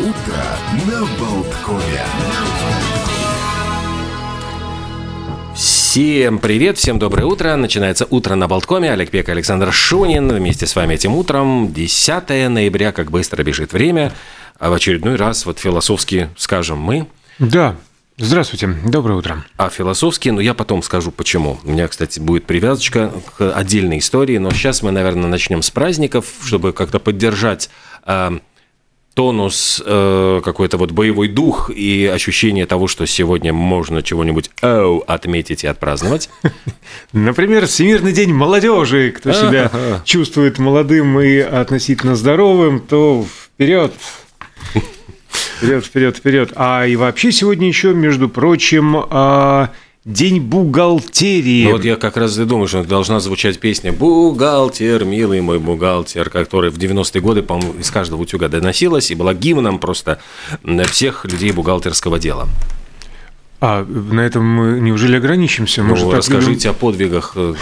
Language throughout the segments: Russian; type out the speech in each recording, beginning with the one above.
Утро на Болткове. Всем привет, всем доброе утро. Начинается утро на Болткоме. Олег Пек, Александр Шунин. Вместе с вами этим утром. 10 ноября, как быстро бежит время. А в очередной раз, вот философски скажем мы. Да, Здравствуйте, доброе утро. А философски, ну я потом скажу почему. У меня, кстати, будет привязочка к отдельной истории, но сейчас мы, наверное, начнем с праздников, чтобы как-то поддержать э, тонус, э, какой-то вот боевой дух и ощущение того, что сегодня можно чего-нибудь оу, отметить и отпраздновать. Например, Всемирный день молодежи. Кто себя чувствует молодым и относительно здоровым, то вперед! Вперед, вперед, вперед. А и вообще сегодня еще, между прочим, а, День бухгалтерии. Ну, вот я как раз и думаю, что должна звучать песня «Бухгалтер, милый мой бухгалтер», которая в 90-е годы, по-моему, из каждого утюга доносилась и была гимном просто всех людей бухгалтерского дела. А на этом мы неужели ограничимся? Может, ну, расскажите любим... о подвигах. Э,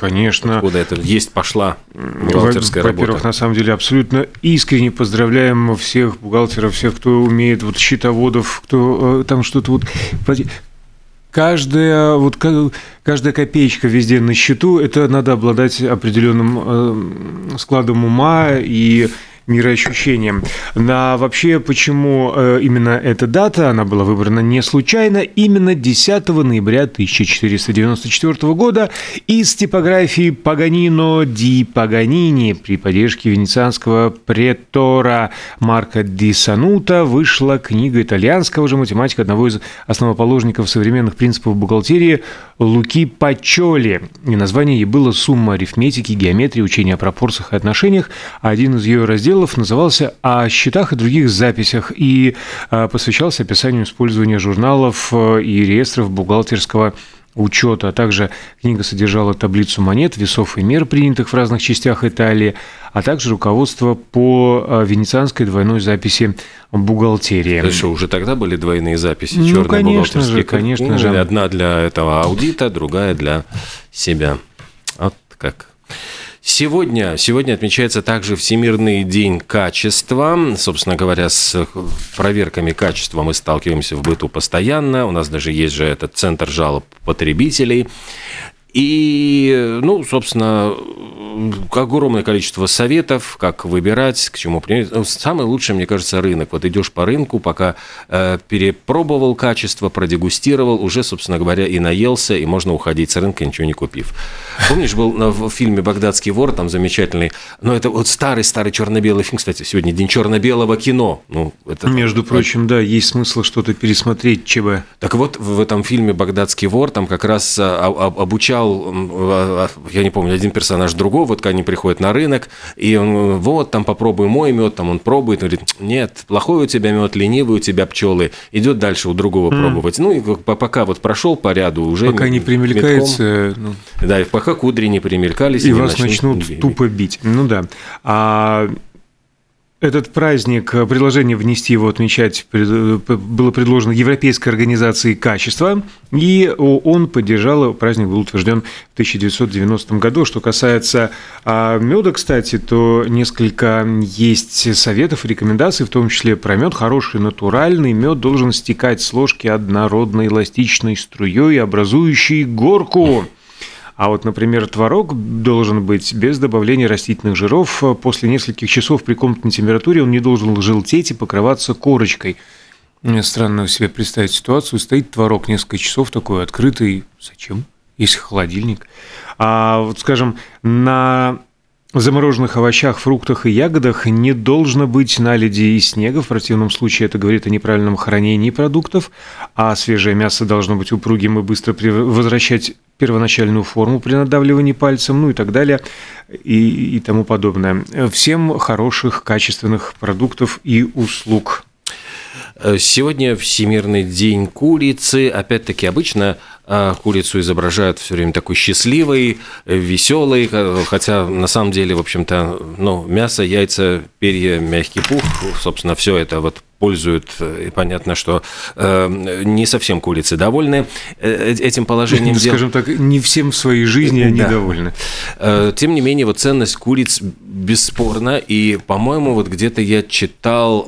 Конечно. Откуда это есть пошла бухгалтерская работа? Во-первых, на самом деле, абсолютно искренне поздравляем всех бухгалтеров, всех, кто умеет, вот счетоводов, кто э, там что-то вот каждая, вот, каждая копеечка везде на счету, это надо обладать определенным э, складом ума и мироощущением. На вообще, почему э, именно эта дата, она была выбрана не случайно, именно 10 ноября 1494 года из типографии Паганино ди Паганини при поддержке венецианского претора Марка ди Санута вышла книга итальянского же математика, одного из основоположников современных принципов бухгалтерии Луки Пачоли. И название ей было «Сумма арифметики, геометрии, учения о пропорциях и отношениях». Один из ее разделов разделов назывался «О счетах и других записях» и а, посвящался описанию использования журналов э, и реестров бухгалтерского учета, а также книга содержала таблицу монет, весов и мер, принятых в разных частях Италии, а также руководство по а, венецианской двойной записи бухгалтерии. Это что, уже тогда были двойные записи? Ну, черные конечно же, конечно ну, же. Одна для этого аудита, другая для себя. Вот как Сегодня, сегодня отмечается также Всемирный день качества. Собственно говоря, с проверками качества мы сталкиваемся в быту постоянно. У нас даже есть же этот центр жалоб потребителей. И, ну, собственно, огромное количество советов, как выбирать, к чему принять. Ну, самый лучший, мне кажется, рынок. Вот идешь по рынку, пока э, перепробовал качество, продегустировал, уже, собственно говоря, и наелся, и можно уходить с рынка, ничего не купив. Помнишь, был в фильме «Багдадский вор», там замечательный, ну, это вот старый-старый черно-белый фильм, кстати, сегодня день черно-белого кино. Ну, это, Между прочим, да, есть смысл что-то пересмотреть, ЧБ. Так вот, в этом фильме «Багдадский вор» там как раз а, обучал играл, я не помню, один персонаж другого, вот они приходят на рынок, и он, вот, там попробуй мой мед, там он пробует, он говорит, нет, плохой у тебя мед, ленивый у тебя пчелы, идет дальше у другого mm. пробовать. Ну, и пока вот прошел по ряду уже... Пока не примелькается... ну... Да, пока кудри не примелькались. И, и вас начнут, начнут тупо бить. Ну да. А этот праздник, э, предложение внести его отмечать э, было предложено Европейской организацией качества, и он поддержал, праздник был утвержден в 1990 году. Что касается а, меда, кстати, то несколько есть советов и рекомендаций, в том числе про мед. Хороший натуральный мед должен стекать с ложки однородной эластичной струей, образующей горку. А вот, например, творог должен быть без добавления растительных жиров. После нескольких часов при комнатной температуре он не должен желтеть и покрываться корочкой. Странно себе представить ситуацию. Стоит творог несколько часов такой открытый. Зачем? Есть холодильник. А вот, скажем, на замороженных овощах, фруктах и ягодах не должно быть наледи и снега, в противном случае это говорит о неправильном хранении продуктов, а свежее мясо должно быть упругим и быстро возвращать первоначальную форму при надавливании пальцем, ну и так далее, и, и тому подобное. Всем хороших, качественных продуктов и услуг. Сегодня Всемирный день курицы. Опять-таки, обычно а курицу изображают все время такой счастливой, веселой, хотя на самом деле, в общем-то, ну, мясо, яйца, перья, мягкий пух, собственно, все это вот пользуют, и понятно, что не совсем курицы довольны этим положением дел. Скажем так, не всем в своей жизни они да. довольны. Тем не менее, вот ценность куриц бесспорна, и, по-моему, вот где-то я читал,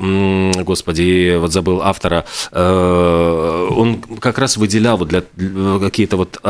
господи, вот забыл автора, он как раз выделял вот для какие-то вот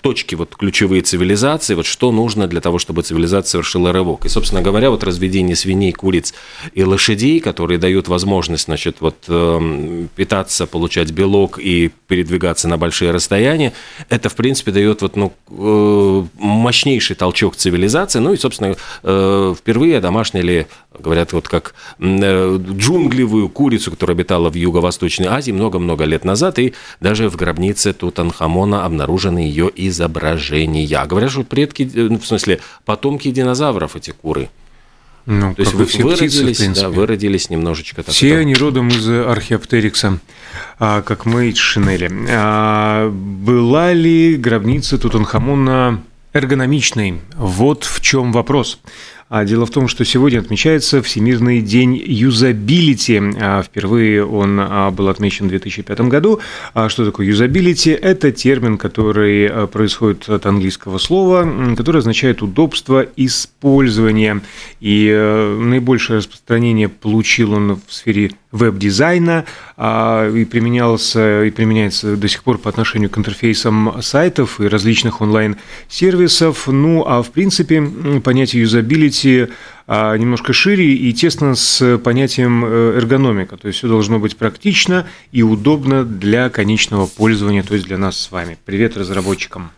точки вот ключевые цивилизации, вот что нужно для того, чтобы цивилизация совершила рывок. И, собственно говоря, вот разведение свиней, куриц и лошадей, которые дают возможность, значит, вот э, питаться, получать белок и передвигаться на большие расстояния, это, в принципе, дает вот, ну, э, мощнейший толчок цивилизации. Ну и, собственно, э, впервые домашние говорят, вот как э, джунглевую курицу, которая обитала в Юго-Восточной Азии много-много лет назад, и даже в гробнице Тутанхамона обнаружены ее изображения. Говорят, что предки, э, ну, в смысле, потомки динозавров эти куры. Ну, То есть вы все выродились, птицы, да, выродились немножечко. Так, все они родом из археоптерикса, а, как мы из Шинели. А, была ли гробница Тутанхамона эргономичной? Вот в чем вопрос. А дело в том, что сегодня отмечается Всемирный день юзабилити. А впервые он а, был отмечен в 2005 году. Что такое юзабилити? Это термин, который происходит от английского слова, которое означает удобство использования. И э, наибольшее распространение получил он в сфере веб-дизайна и применялся и применяется до сих пор по отношению к интерфейсам сайтов и различных онлайн-сервисов. Ну, а в принципе понятие юзабилити быть а, немножко шире и тесно с понятием э, эргономика. То есть все должно быть практично и удобно для конечного пользования, то есть для нас с вами. Привет разработчикам.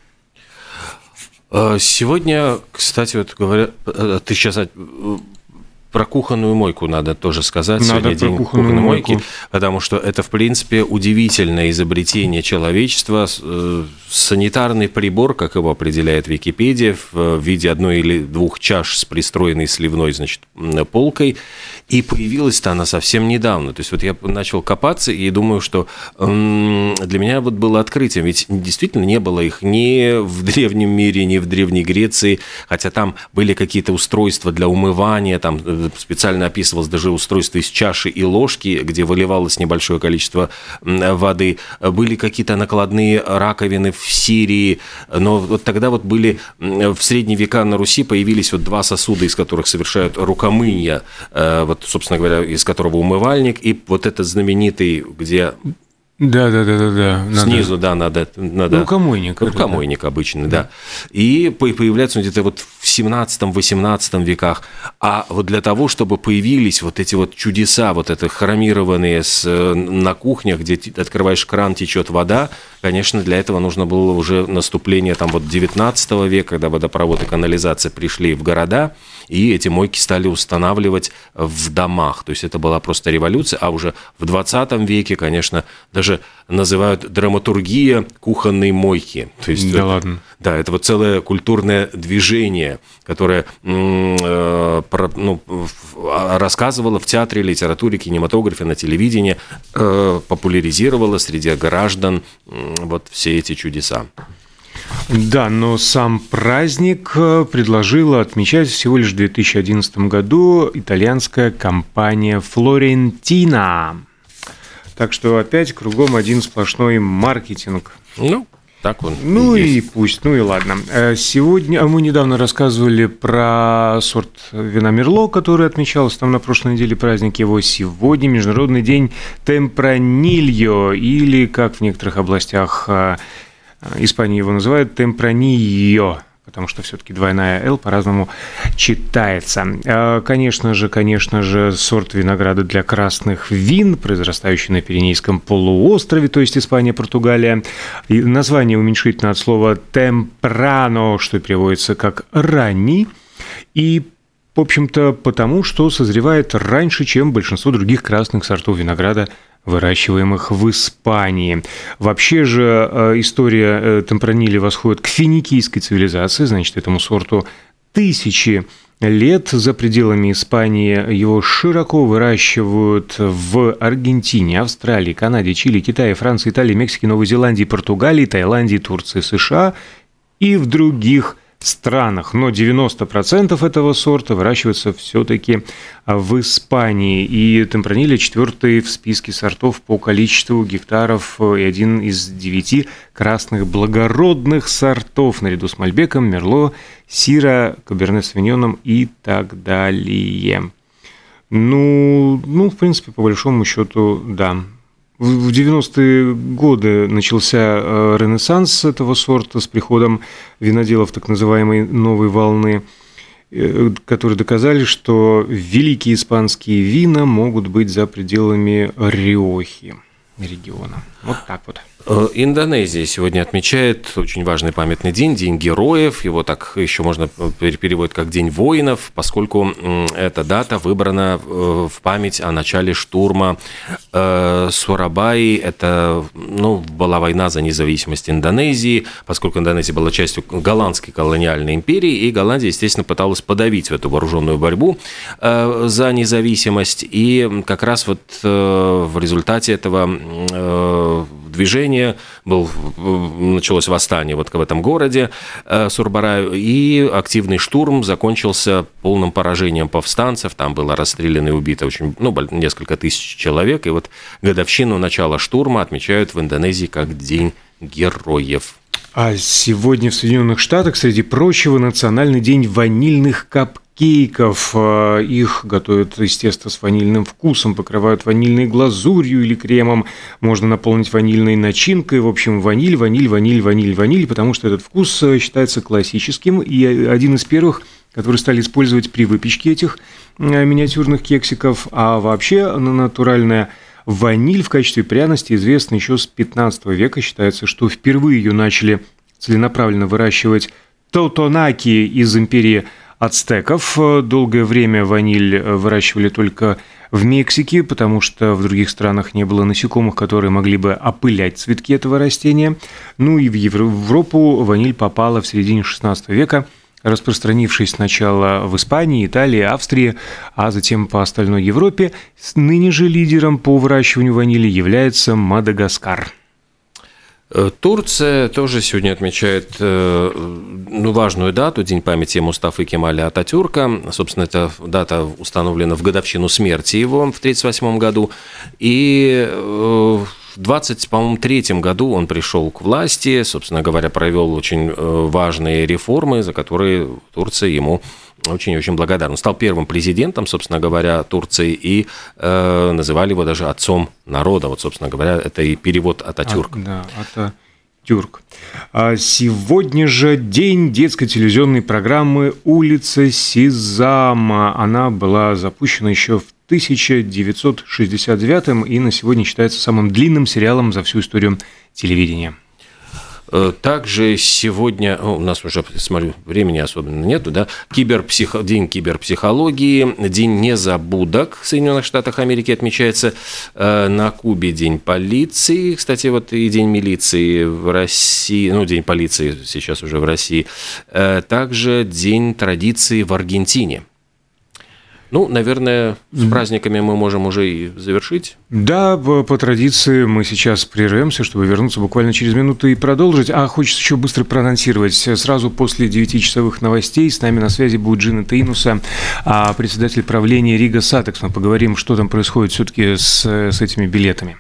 А, сегодня, кстати, вот говоря, э, ты сейчас про кухонную мойку надо тоже сказать. Надо Сегодня про день кухонной мойки, мойку. потому что это, в принципе, удивительное изобретение человечества. Э, санитарный прибор, как его определяет Википедия, в виде одной или двух чаш с пристроенной сливной, значит, полкой. И появилась-то она совсем недавно. То есть вот я начал копаться и думаю, что для меня вот было открытием. Ведь действительно не было их ни в древнем мире, ни в Древней Греции, хотя там были какие-то устройства для умывания, там э, специально описывалось даже устройство из чаши и ложки, где выливалось небольшое количество воды. Были какие-то накладные раковины в Сирии, но вот тогда вот были в средние века на Руси появились вот два сосуда, из которых совершают рукомынья, э, вот, собственно говоря, из которого умывальник, и вот этот знаменитый, где да, да, да, да, да. Снизу, да, надо. надо рукомойник. Рукомойник да. обычный, да. да. И появляется он где-то вот в 17-18 веках. А вот для того, чтобы появились вот эти вот чудеса, вот это хромированные с, э, на кухнях, где открываешь кран, течет вода, конечно, для этого нужно было уже наступление там вот 19 века, когда водопровод и канализация пришли в города, и эти мойки стали устанавливать в домах. То есть это была просто революция, а уже в 20 веке, конечно, даже называют драматургия кухонной мойки. То есть, да ладно. Да, это вот целое культурное движение, которое э, про, ну, рассказывало в театре, литературе, кинематографе, на телевидении, э, популяризировало среди граждан э, вот все эти чудеса. Да, но сам праздник э, предложила отмечать всего лишь в 2011 году итальянская компания «Флорентина». Так что опять кругом один сплошной маркетинг. Ну, так он. Ну и, и пусть, ну и ладно. Э, сегодня а мы недавно рассказывали про сорт вина Мерло, который отмечался там на прошлой неделе праздник его. Сегодня Международный день Темпранильо, или, как в некоторых областях э, Испании его называют, Темпранильо потому что все-таки двойная «Л» по-разному читается. А, конечно же, конечно же, сорт винограда для красных вин, произрастающий на Пиренейском полуострове, то есть Испания, Португалия. И название уменьшительно от слова «темпрано», что переводится как «ранний». И в общем-то, потому что созревает раньше, чем большинство других красных сортов винограда выращиваемых в Испании. Вообще же э, история э, темпранили восходит к финикийской цивилизации, значит, этому сорту тысячи лет за пределами Испании. Его широко выращивают в Аргентине, Австралии, Канаде, Чили, Китае, Франции, Италии, Мексике, Новой Зеландии, Португалии, Таиланде, Турции, США и в других странах, но 90% этого сорта выращивается все-таки в Испании. И темпранилия четвертый в списке сортов по количеству гектаров и один из девяти красных благородных сортов наряду с Мальбеком, Мерло, Сира, Каберне Савиньоном и так далее. Ну, ну, в принципе, по большому счету, да. В 90-е годы начался э, ренессанс этого сорта с приходом виноделов так называемой новой волны, э, которые доказали, что великие испанские вина могут быть за пределами Риохи региона. Вот так вот. Э, Индонезия сегодня отмечает очень важный памятный день, День героев. Его так еще можно переводить как День воинов, поскольку эта дата выбрана э, в память о начале штурма э, Сурабаи. Это ну, была война за независимость Индонезии, поскольку Индонезия была частью голландской колониальной империи, и Голландия, естественно, пыталась подавить эту вооруженную борьбу за независимость. И как раз вот в результате этого движение, был, началось восстание вот в этом городе э, Сурбараю, и активный штурм закончился полным поражением повстанцев, там было расстреляно и убито очень, ну, несколько тысяч человек, и вот годовщину начала штурма отмечают в Индонезии как День героев. А сегодня в Соединенных Штатах, среди прочего, Национальный день ванильных кап кейков. А, их готовят теста с ванильным вкусом, покрывают ванильной глазурью или кремом. Можно наполнить ванильной начинкой. В общем, ваниль, ваниль, ваниль, ваниль, ваниль, потому что этот вкус э, считается классическим и один из первых, которые стали использовать при выпечке этих э, миниатюрных кексиков. А вообще натуральная ваниль в качестве пряности известна еще с 15 века. Считается, что впервые ее начали целенаправленно выращивать Таутонаки из империи ацтеков. Долгое время ваниль выращивали только в Мексике, потому что в других странах не было насекомых, которые могли бы опылять цветки этого растения. Ну и в Европу ваниль попала в середине XVI века, распространившись сначала в Испании, Италии, Австрии, а затем по остальной Европе. Ныне же лидером по выращиванию ванили является Мадагаскар. Э, Турция тоже сегодня отмечает э, ну, важную дату, День памяти Мустафы Кемаля Ататюрка. Собственно, эта дата установлена в годовщину смерти его в 1938 году. И э, в 23 году он пришел к власти, собственно говоря, провел очень важные реформы, за которые Турция ему очень-очень благодарен. Он стал первым президентом, собственно говоря, Турции, и э, называли его даже отцом народа. Вот, собственно говоря, это и перевод Ататюрк. А, да, Ататюрк. А сегодня же день детской телевизионной программы «Улица Сизама». Она была запущена еще в 1969 и на сегодня считается самым длинным сериалом за всю историю телевидения. Э, также сегодня, у нас уже, смотрю, времени особенно нету, да, киберпсихо, день киберпсихологии, день незабудок в Соединенных Штатах Америки отмечается, э, на Кубе день полиции, кстати, вот и день милиции в России, ну, день полиции сейчас уже в России, э, также день традиции в Аргентине – ну, наверное, с праздниками мы можем уже и завершить. Да, по, по традиции мы сейчас прервемся, чтобы вернуться буквально через минуту и продолжить. А хочется еще быстро проанонсировать. Сразу после 9-часовых новостей с нами на связи будет Джина Тейнуса, председатель правления Рига Сатекс. Мы поговорим, что там происходит все-таки с, с этими билетами.